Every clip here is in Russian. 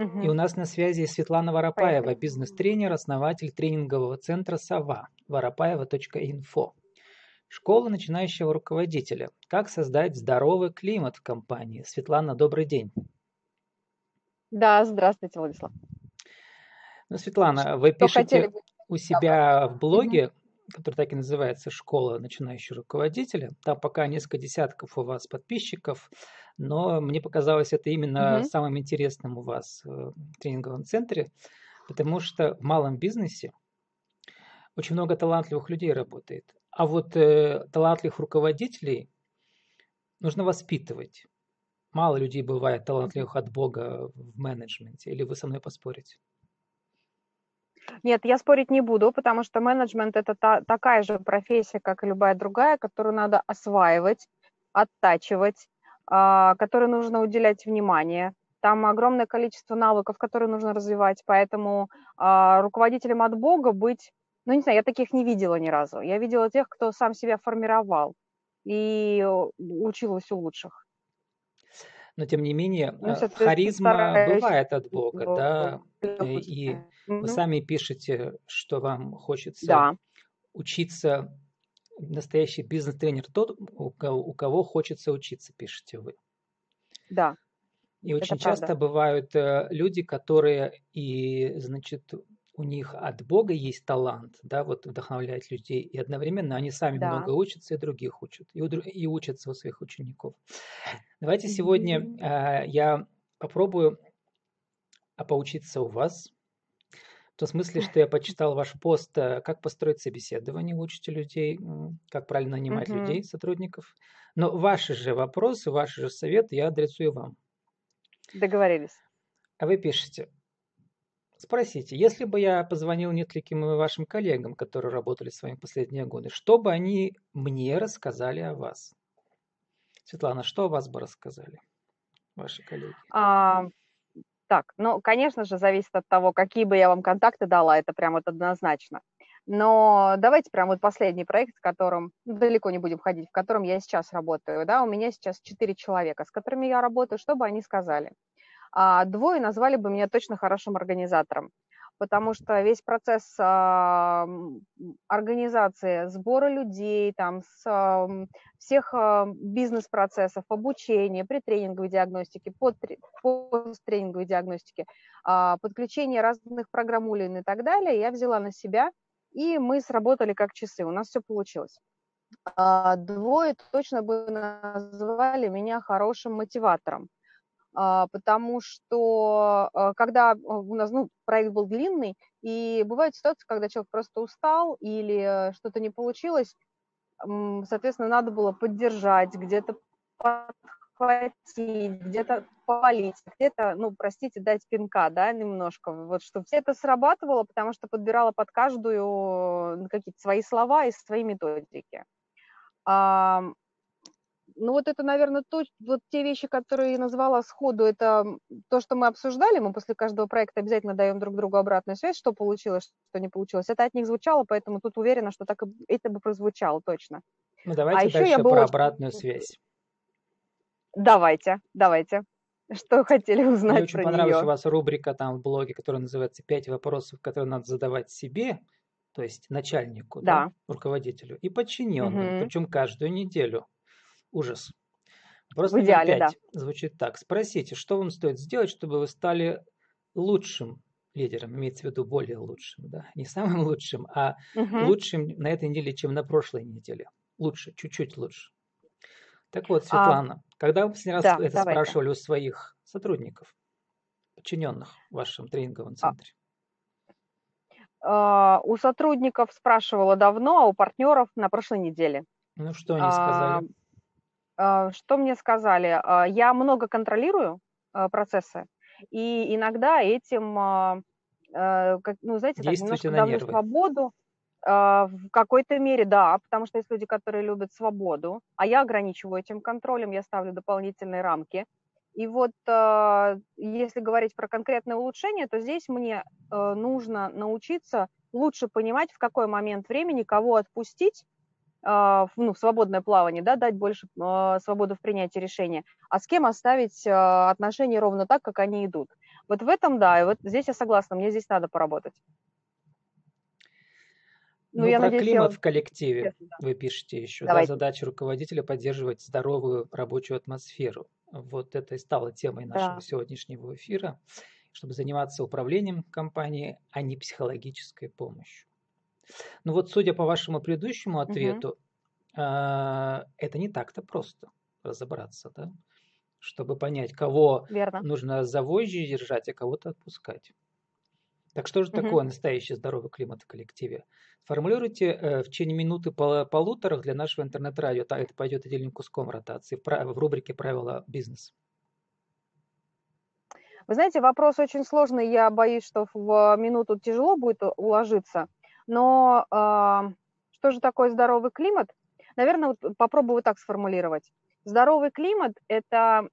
И у нас на связи Светлана Воропаева, бизнес-тренер, основатель тренингового центра «Сова» воропаева.инфо. Школа начинающего руководителя. Как создать здоровый климат в компании? Светлана, добрый день. Да, здравствуйте, Владислав. Ну, Светлана, вы Что пишете у себя в блоге, который так и называется «Школа начинающего руководителя». Там пока несколько десятков у вас подписчиков, но мне показалось это именно угу. самым интересным у вас э, в тренинговом центре, потому что в малом бизнесе очень много талантливых людей работает. А вот э, талантливых руководителей нужно воспитывать. Мало людей бывает талантливых от Бога в менеджменте. Или вы со мной поспорите? Нет, я спорить не буду, потому что менеджмент это та, такая же профессия, как и любая другая, которую надо осваивать, оттачивать, э, которой нужно уделять внимание. Там огромное количество навыков, которые нужно развивать, поэтому э, руководителем от Бога быть, ну не знаю, я таких не видела ни разу. Я видела тех, кто сам себя формировал и учился у лучших. Но тем не менее, ну, э, харизма бывает от Бога, да, и вы сами пишете, что вам хочется да. учиться. Настоящий бизнес-тренер тот, у кого, у кого хочется учиться, пишете вы. Да. И очень часто правда. бывают э, люди, которые и, значит, у них от Бога есть талант, да, вот вдохновлять людей, и одновременно они сами да. много учатся и других учат, и, и учатся у своих учеников. Давайте сегодня э, я попробую а поучиться у вас, в том смысле, что я почитал ваш пост, э, как построить собеседование, учите людей, как правильно нанимать угу. людей, сотрудников. Но ваши же вопросы, ваши же советы я адресую вам. Договорились. А вы пишете, спросите, если бы я позвонил нескольким вашим коллегам, которые работали с вами последние годы, что бы они мне рассказали о вас? Светлана, что о вас бы рассказали ваши коллеги? А, так, ну, конечно же, зависит от того, какие бы я вам контакты дала, это прям вот однозначно. Но давайте прям вот последний проект, в котором, ну, далеко не будем ходить, в котором я сейчас работаю, да, у меня сейчас четыре человека, с которыми я работаю, что бы они сказали. А двое назвали бы меня точно хорошим организатором. Потому что весь процесс э, организации, сбора людей, там, с, э, всех э, бизнес-процессов, обучения, претренинговой диагностики, посттренинговой диагностики, э, подключения разных программ и так далее, я взяла на себя, и мы сработали как часы, у нас все получилось. Двое точно бы назвали меня хорошим мотиватором. а, потому что а, когда у нас ну, проект был длинный, и бывают ситуации, когда человек просто устал или что-то не получилось, соответственно, надо было поддержать, где-то подхватить, где-то повалить, где-то, ну, простите, дать пинка, да, немножко, вот, чтобы все это срабатывало, потому что подбирала под каждую какие-то свои слова и свои методики ну вот это, наверное, то, вот те вещи, которые я назвала сходу, это то, что мы обсуждали, мы после каждого проекта обязательно даем друг другу обратную связь, что получилось, что не получилось. Это от них звучало, поэтому тут уверена, что так это бы прозвучало точно. Ну давайте а дальше еще я про обратную связь. Давайте, давайте. Что хотели узнать Мне очень понравилась нее? у вас рубрика там в блоге, которая называется «Пять вопросов, которые надо задавать себе», то есть начальнику, да. Да, руководителю, и подчиненным, угу. причем каждую неделю. Ужас. Вопрос в идеале, да. звучит так. Спросите, что вам стоит сделать, чтобы вы стали лучшим лидером, имеется в виду более лучшим, да, не самым лучшим, а угу. лучшим на этой неделе, чем на прошлой неделе. Лучше, чуть-чуть лучше. Так вот, а, Светлана, а, когда вы последний раз да, это давайте. спрашивали у своих сотрудников, подчиненных в вашем тренинговом а. центре? А, у сотрудников спрашивала давно, а у партнеров на прошлой неделе. Ну, что они сказали? А, что мне сказали? А, я много контролирую а, процессы, и иногда этим, ну, знаете, так, немножко давлю нервы. свободу. В какой-то мере, да, потому что есть люди, которые любят свободу, а я ограничиваю этим контролем, я ставлю дополнительные рамки. И вот если говорить про конкретное улучшение, то здесь мне э, нужно научиться лучше понимать, в какой момент времени кого отпустить, ну, в свободное плавание, да, дать больше а, свободы в принятии решения, а с кем оставить а, отношения ровно так, как они идут. Вот в этом, да, и вот здесь я согласна, мне здесь надо поработать. Ну, ну я про надеюсь, климат я... в коллективе Честно, да. вы пишете еще. Да, задача руководителя поддерживать здоровую рабочую атмосферу. Вот это и стало темой нашего да. сегодняшнего эфира, чтобы заниматься управлением компанией, а не психологической помощью. Ну вот, судя по вашему предыдущему ответу, угу. это не так-то просто разобраться, да? Чтобы понять, кого Верно. нужно за вожжи держать, а кого-то отпускать. Так что же угу. такое настоящий здоровый климат в коллективе? Формулируйте э, в течение минуты пол, полутора для нашего интернет-радио. Это пойдет отдельным куском ротации в, в рубрике «Правила бизнеса». Вы знаете, вопрос очень сложный. Я боюсь, что в минуту тяжело будет уложиться. Но э, что же такое здоровый климат? Наверное, вот попробую так сформулировать. Здоровый климат – это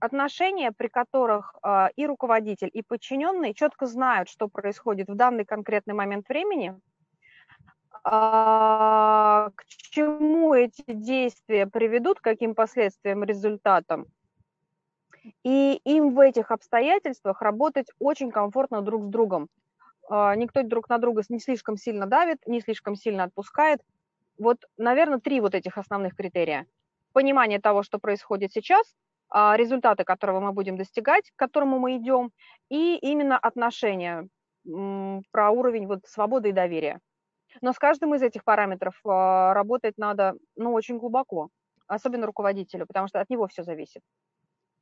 отношения, при которых э, и руководитель, и подчиненный четко знают, что происходит в данный конкретный момент времени – а, к чему эти действия приведут, каким последствиям, результатам. И им в этих обстоятельствах работать очень комфортно друг с другом. А, никто друг на друга не слишком сильно давит, не слишком сильно отпускает. Вот, наверное, три вот этих основных критерия. Понимание того, что происходит сейчас, а, результаты которого мы будем достигать, к которому мы идем, и именно отношения про уровень вот свободы и доверия. Но с каждым из этих параметров а, работать надо, ну, очень глубоко, особенно руководителю, потому что от него все зависит.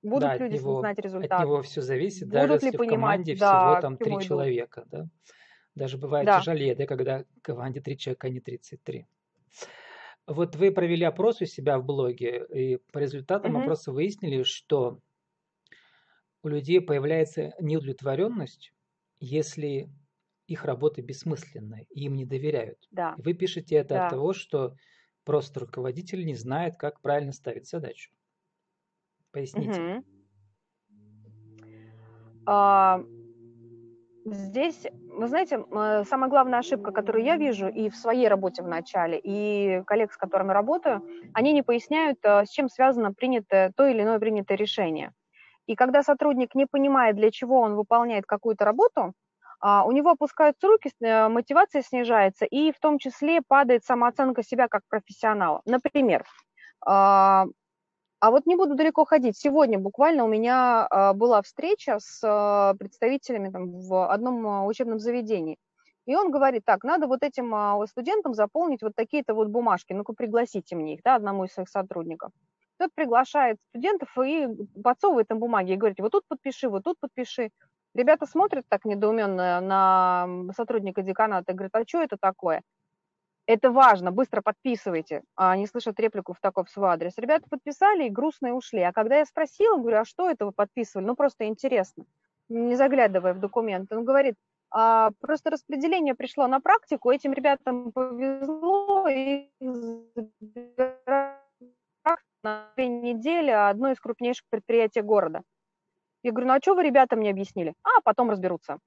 Будут да, люди него, знать результат. От него все зависит, Будут даже если ли в команде да, всего там три человека, да. Даже бывает да. тяжелее, да, когда в команде три человека, а не 33. Вот вы провели опрос у себя в блоге, и по результатам угу. опроса выяснили, что у людей появляется неудовлетворенность, если их работа бессмысленна, им не доверяют. Да. Вы пишете это да. от того, что просто руководитель не знает, как правильно ставить задачу. Поясните. А, здесь, вы знаете, самая главная ошибка, которую я вижу и в своей работе в начале, и коллег, с которыми работаю, они не поясняют, а, с чем связано принятое, то или иное принятое решение. И когда сотрудник не понимает, для чего он выполняет какую-то работу, а, у него опускаются руки, э, мотивация снижается, и в том числе падает самооценка себя как профессионала. Например, а, а вот не буду далеко ходить. Сегодня буквально у меня а, была встреча с представителями там, в одном учебном заведении. И он говорит, так, надо вот этим студентам заполнить вот такие-то вот бумажки, ну-ка пригласите мне их, да, одному из своих сотрудников. Тот приглашает студентов и подсовывает им бумаги и говорит, вот тут подпиши, вот тут подпиши. Ребята смотрят так недоуменно на сотрудника деканата и говорят, а что это такое? Это важно, быстро подписывайте. А они слышат реплику в такой в свой адрес. Ребята подписали и грустные ушли. А когда я спросила, говорю, а что это вы подписывали? Ну, просто интересно, не заглядывая в документы. Он говорит, а, просто распределение пришло на практику, этим ребятам повезло, и на две недели одно из крупнейших предприятий города. Я говорю, ну а что вы ребятам не объяснили? А, потом разберутся.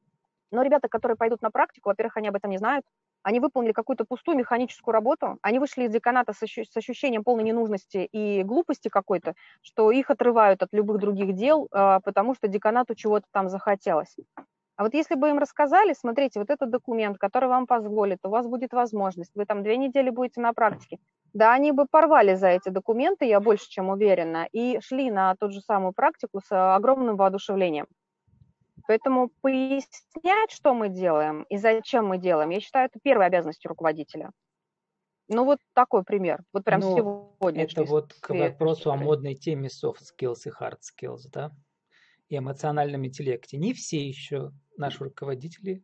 Но ребята, которые пойдут на практику, во-первых, они об этом не знают, они выполнили какую-то пустую механическую работу, они вышли из деканата с, с ощущением полной ненужности и глупости какой-то, что их отрывают от любых других дел, э, потому что деканату чего-то там захотелось. А вот если бы им рассказали, смотрите, вот этот документ, который вам позволит, у вас будет возможность, вы там две недели будете на практике, да, они бы порвали за эти документы, я больше чем уверена, и шли на ту же самую практику с огромным воодушевлением. Поэтому пояснять, что мы делаем и зачем мы делаем, я считаю, это первая обязанность руководителя. Ну, вот такой пример. Вот прям ну, сегодня. Это вот к вопросу о модной теме soft skills и hard skills, да? И эмоциональном интеллекте. Не все еще наши руководители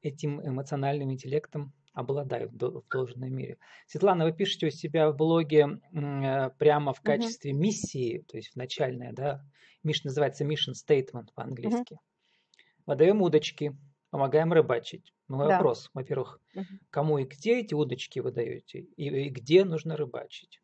этим эмоциональным интеллектом обладают в должной мере. Светлана, вы пишете у себя в блоге э, прямо в качестве угу. миссии, то есть в начальное, да, Миш называется mission statement по-английски. Угу. Выдаем удочки, помогаем рыбачить. Ну, да. вопрос, во-первых, угу. кому и где эти удочки вы даете, и, и где нужно рыбачить?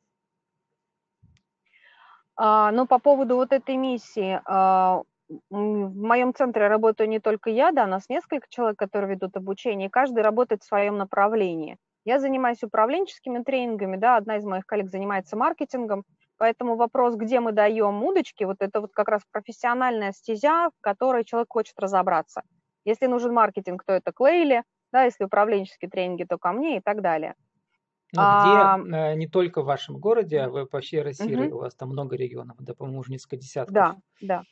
А, ну, по поводу вот этой миссии, а, в моем центре работаю не только я, да, нас несколько человек, которые ведут обучение, и каждый работает в своем направлении. Я занимаюсь управленческими тренингами, да, одна из моих коллег занимается маркетингом, Поэтому вопрос, где мы даем удочки, вот это вот как раз профессиональная стезя, в которой человек хочет разобраться. Если нужен маркетинг, то это Клейли, да, если управленческие тренинги, то ко мне и так далее. Ну, а, где э, не только в вашем городе, а вы по всей России, угу. у вас там много регионов, да, по-моему, уже несколько десятков. Да, да.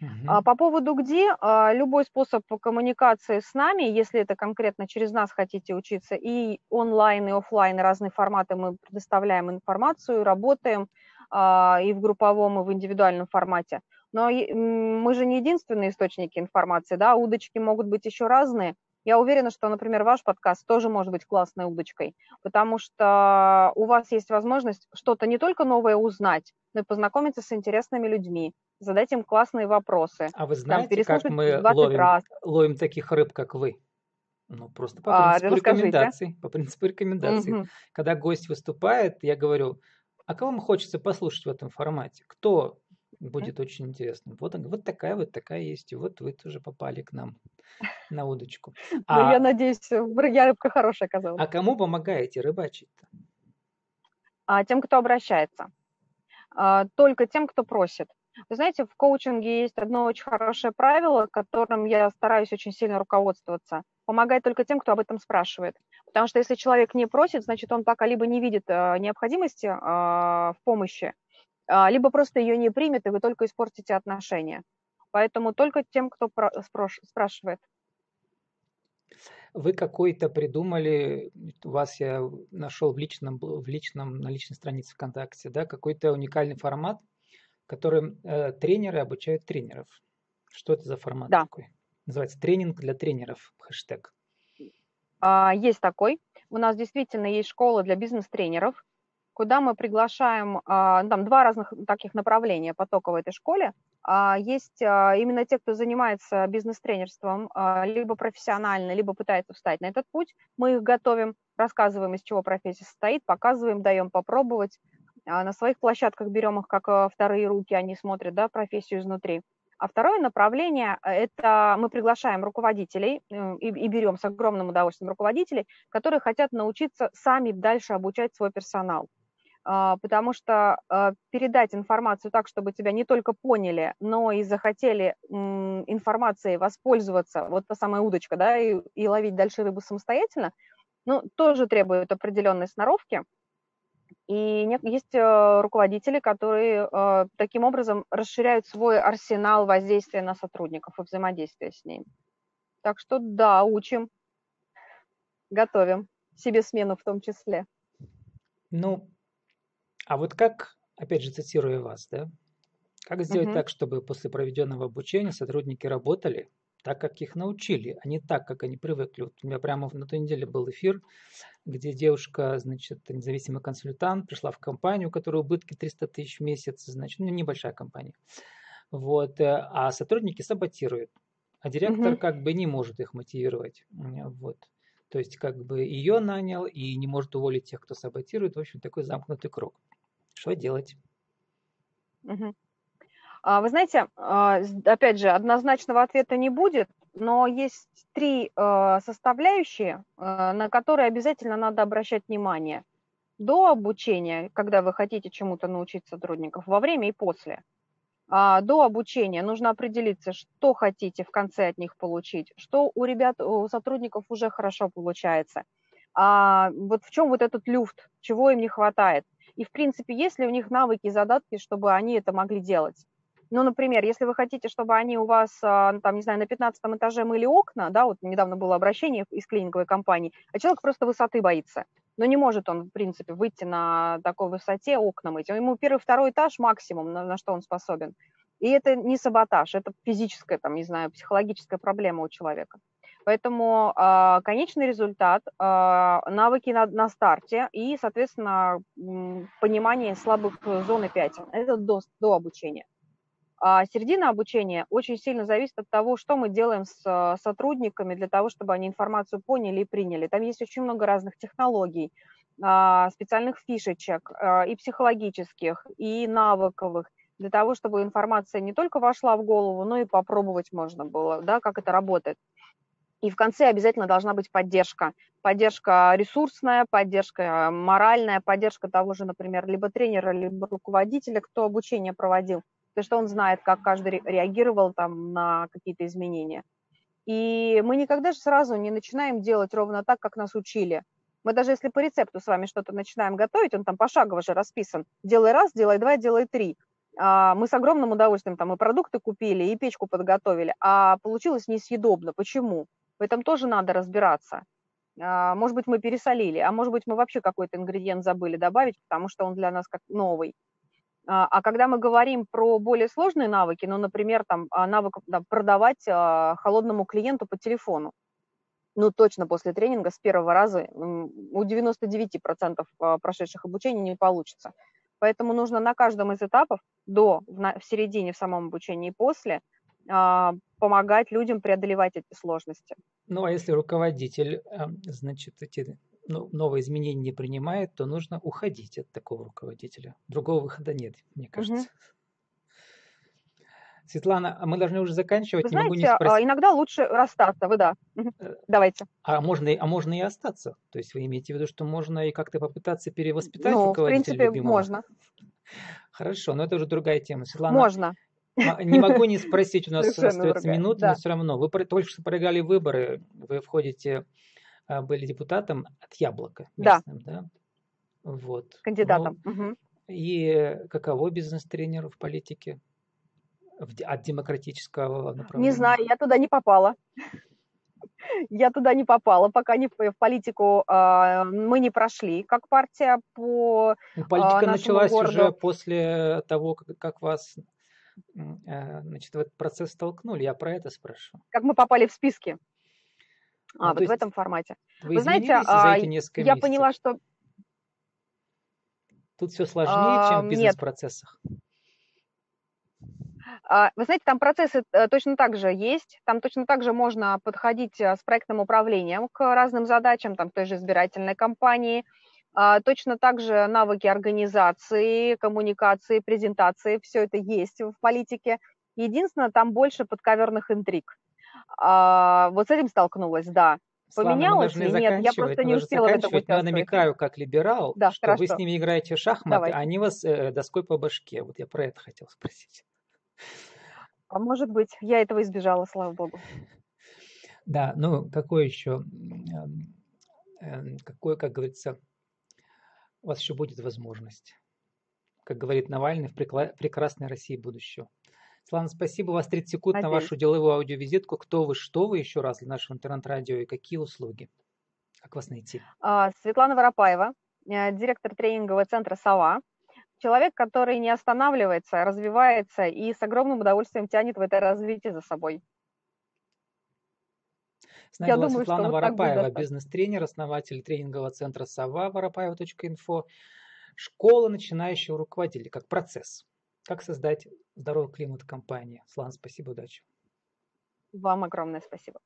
Угу. По поводу где, а, любой способ коммуникации с нами, если это конкретно через нас хотите учиться, и онлайн, и офлайн, разные форматы мы предоставляем информацию, работаем а, и в групповом, и в индивидуальном формате. Но мы же не единственные источники информации, да, удочки могут быть еще разные. Я уверена, что, например, ваш подкаст тоже может быть классной удочкой, потому что у вас есть возможность что-то не только новое узнать, но и познакомиться с интересными людьми, задать им классные вопросы. А вы знаете, там, как мы ловим, раз. ловим таких рыб, как вы? Ну, просто по а, принципу а, рекомендаций. По принципу рекомендаций. Угу. Когда гость выступает, я говорю, а кого вам хочется послушать в этом формате? Кто будет очень интересно? Вот, вот такая вот такая есть, и вот вы тоже попали к нам на удочку. Ну, а, я надеюсь, я рыбка хорошая оказалась. А кому помогаете рыбачить-то? А, тем, кто обращается. А, только тем, кто просит. Вы знаете, в коучинге есть одно очень хорошее правило, которым я стараюсь очень сильно руководствоваться. Помогать только тем, кто об этом спрашивает. Потому что если человек не просит, значит, он пока либо не видит э, необходимости э, в помощи, либо просто ее не примет, и вы только испортите отношения. Поэтому только тем, кто спрашивает. Вы какой-то придумали, у вас я нашел в личном, в личном, на личной странице ВКонтакте, да, какой-то уникальный формат, которым э, тренеры обучают тренеров. Что это за формат да. такой? Называется тренинг для тренеров, хэштег. А, есть такой. У нас действительно есть школа для бизнес-тренеров, куда мы приглашаем, а, там два разных таких направления потока в этой школе. А, есть а, именно те, кто занимается бизнес-тренерством, либо профессионально, либо пытается встать на этот путь. Мы их готовим, рассказываем, из чего профессия состоит, показываем, даем попробовать. На своих площадках берем их как вторые руки, они смотрят да, профессию изнутри. А второе направление – это мы приглашаем руководителей э, и, и берем с огромным удовольствием руководителей, которые хотят научиться сами дальше обучать свой персонал. А, потому что э, передать информацию так, чтобы тебя не только поняли, но и захотели информацией воспользоваться, вот та самая удочка, да, и, и ловить дальше рыбу самостоятельно, ну, тоже требует определенной сноровки – и есть э, руководители, которые э, таким образом расширяют свой арсенал воздействия на сотрудников и взаимодействия с ними. Так что да, учим, готовим себе смену в том числе. Ну, а вот как, опять же, цитирую вас, да, как сделать угу. так, чтобы после проведенного обучения сотрудники работали так, как их научили, а не так, как они привыкли. Вот у меня прямо на той неделе был эфир, где девушка, значит, независимый консультант, пришла в компанию, у которой убытки 300 тысяч в месяц, значит, ну, небольшая компания. Вот, э, а сотрудники саботируют, а директор угу. как бы не может их мотивировать. Вот. То есть как бы ее нанял и не может уволить тех, кто саботирует. В общем, такой замкнутый круг. Что делать? Угу. А, вы знаете, а, опять же, однозначного ответа не будет, но есть три а, составляющие, на которые обязательно надо обращать внимание. До обучения, когда вы хотите чему-то научить сотрудников, во время и после. До обучения нужно определиться, что хотите в конце от них получить, что у ребят, у сотрудников уже хорошо получается. А вот в чем вот этот люфт, чего им не хватает. И, в принципе, есть ли у них навыки и задатки, чтобы они это могли делать. Ну, например, если вы хотите, чтобы они у вас, а, ну, там, не знаю, на 15 этаже мыли окна, да, вот недавно было обращение из клиниковой компании, а человек просто высоты боится. Но не может он, в принципе, выйти на такой высоте окна мыть. Ему первый, второй этаж максимум, на, на что он способен. И это не саботаж, это физическая, там, не знаю, психологическая проблема у человека. Поэтому э, конечный результат, э, навыки на, на старте и, соответственно, понимание слабых зон и пятен. Это до, до обучения. А середина обучения очень сильно зависит от того, что мы делаем с а, сотрудниками для того, чтобы они информацию поняли и приняли. Там есть очень много разных технологий, а, специальных фишечек а, и психологических, и навыковых, для того, чтобы информация не только вошла в голову, но и попробовать можно было, да, как это работает. И в конце обязательно должна быть поддержка. Поддержка ресурсная, поддержка моральная, поддержка того же, например, либо тренера, либо руководителя, кто обучение проводил. То есть он знает, как каждый реагировал там на какие-то изменения. И мы никогда же сразу не начинаем делать ровно так, как нас учили. Мы даже если по рецепту с вами что-то начинаем готовить, он там пошагово же расписан. Делай раз, делай два, делай три. А, мы с огромным удовольствием там и продукты купили, и печку подготовили, а получилось несъедобно. Почему? В этом тоже надо разбираться. А, может быть, мы пересолили, а может быть, мы вообще какой-то ингредиент забыли добавить, потому что он для нас как новый. А, а когда мы говорим про более сложные навыки, ну, например, там навык да, продавать холодному клиенту по телефону, ну, точно после тренинга с первого раза у 99% прошедших обучения не получится. Поэтому нужно на каждом из этапов, до, в, середине, в самом обучении и после, а, помогать людям преодолевать эти сложности. Ну, а если руководитель, эм, значит, эти ну, новые изменения не принимает, то нужно уходить от такого руководителя. Другого выхода нет, мне кажется. Угу. Светлана, а мы должны уже заканчивать. Вы знаете, не спросить... иногда лучше расстаться, вы да. Э, Давайте. А можно, а можно и остаться? То есть вы имеете в виду, что можно и как-то попытаться перевоспитать ну, руководителя в принципе, любимого? можно. Хорошо, но это уже другая тема. Светлана, можно. Не могу не спросить, у нас остается минута, но все равно. Вы только что проиграли выборы, вы входите, а, были депутатом от Яблока местным, да? да? Вот. Кандидатом. Ну, и каково бизнес-тренеру в политике? от демократического направления? Не знаю, я туда не попала. Я туда не попала, пока не в политику э, мы не прошли, как партия по ну, Политика началась городу. уже после того, как, вас значит, в этот процесс столкнули. Я про это спрашиваю. Как мы попали в списки? А, ну, вот в этом формате. Вы, вы знаете, за эти несколько я месяцев? поняла, что... Тут все сложнее, чем в бизнес-процессах. А, вы знаете, там процессы э, точно так же есть, там точно так же можно подходить э, с проектным управлением к разным задачам, там, той же избирательной кампании, а, точно так же навыки организации, коммуникации, презентации, все это есть в политике. Единственное, там больше подковерных интриг. А, вот с этим столкнулась, да. Поменялось или нет? Я просто не успела в этом участвовать. Я намекаю, как либерал, да, что хорошо. вы с ними играете в шахматы, Давайте. а они вас э, доской по башке. Вот я про это хотел спросить. А может быть, я этого избежала, слава богу. Да, ну какой еще, эм, какой, как говорится, у вас еще будет возможность. Как говорит Навальный, в прекрасной России будущего. Слава, спасибо. У вас 30 секунд Надеюсь. на вашу деловую аудиовизитку. Кто вы, что вы еще раз для нашего интернет-радио и какие услуги? Как вас найти? А, Светлана Воропаева, э, директор тренингового центра «Сова». Человек, который не останавливается, развивается и с огромным удовольствием тянет в это развитие за собой. С нами Я была думаю, Светлана Воропаева, вот бизнес-тренер, основатель тренингового центра «Сова» воропаева.инфо. Школа начинающего руководителя как процесс. Как создать здоровый климат компании. Слан, спасибо, удачи. Вам огромное спасибо.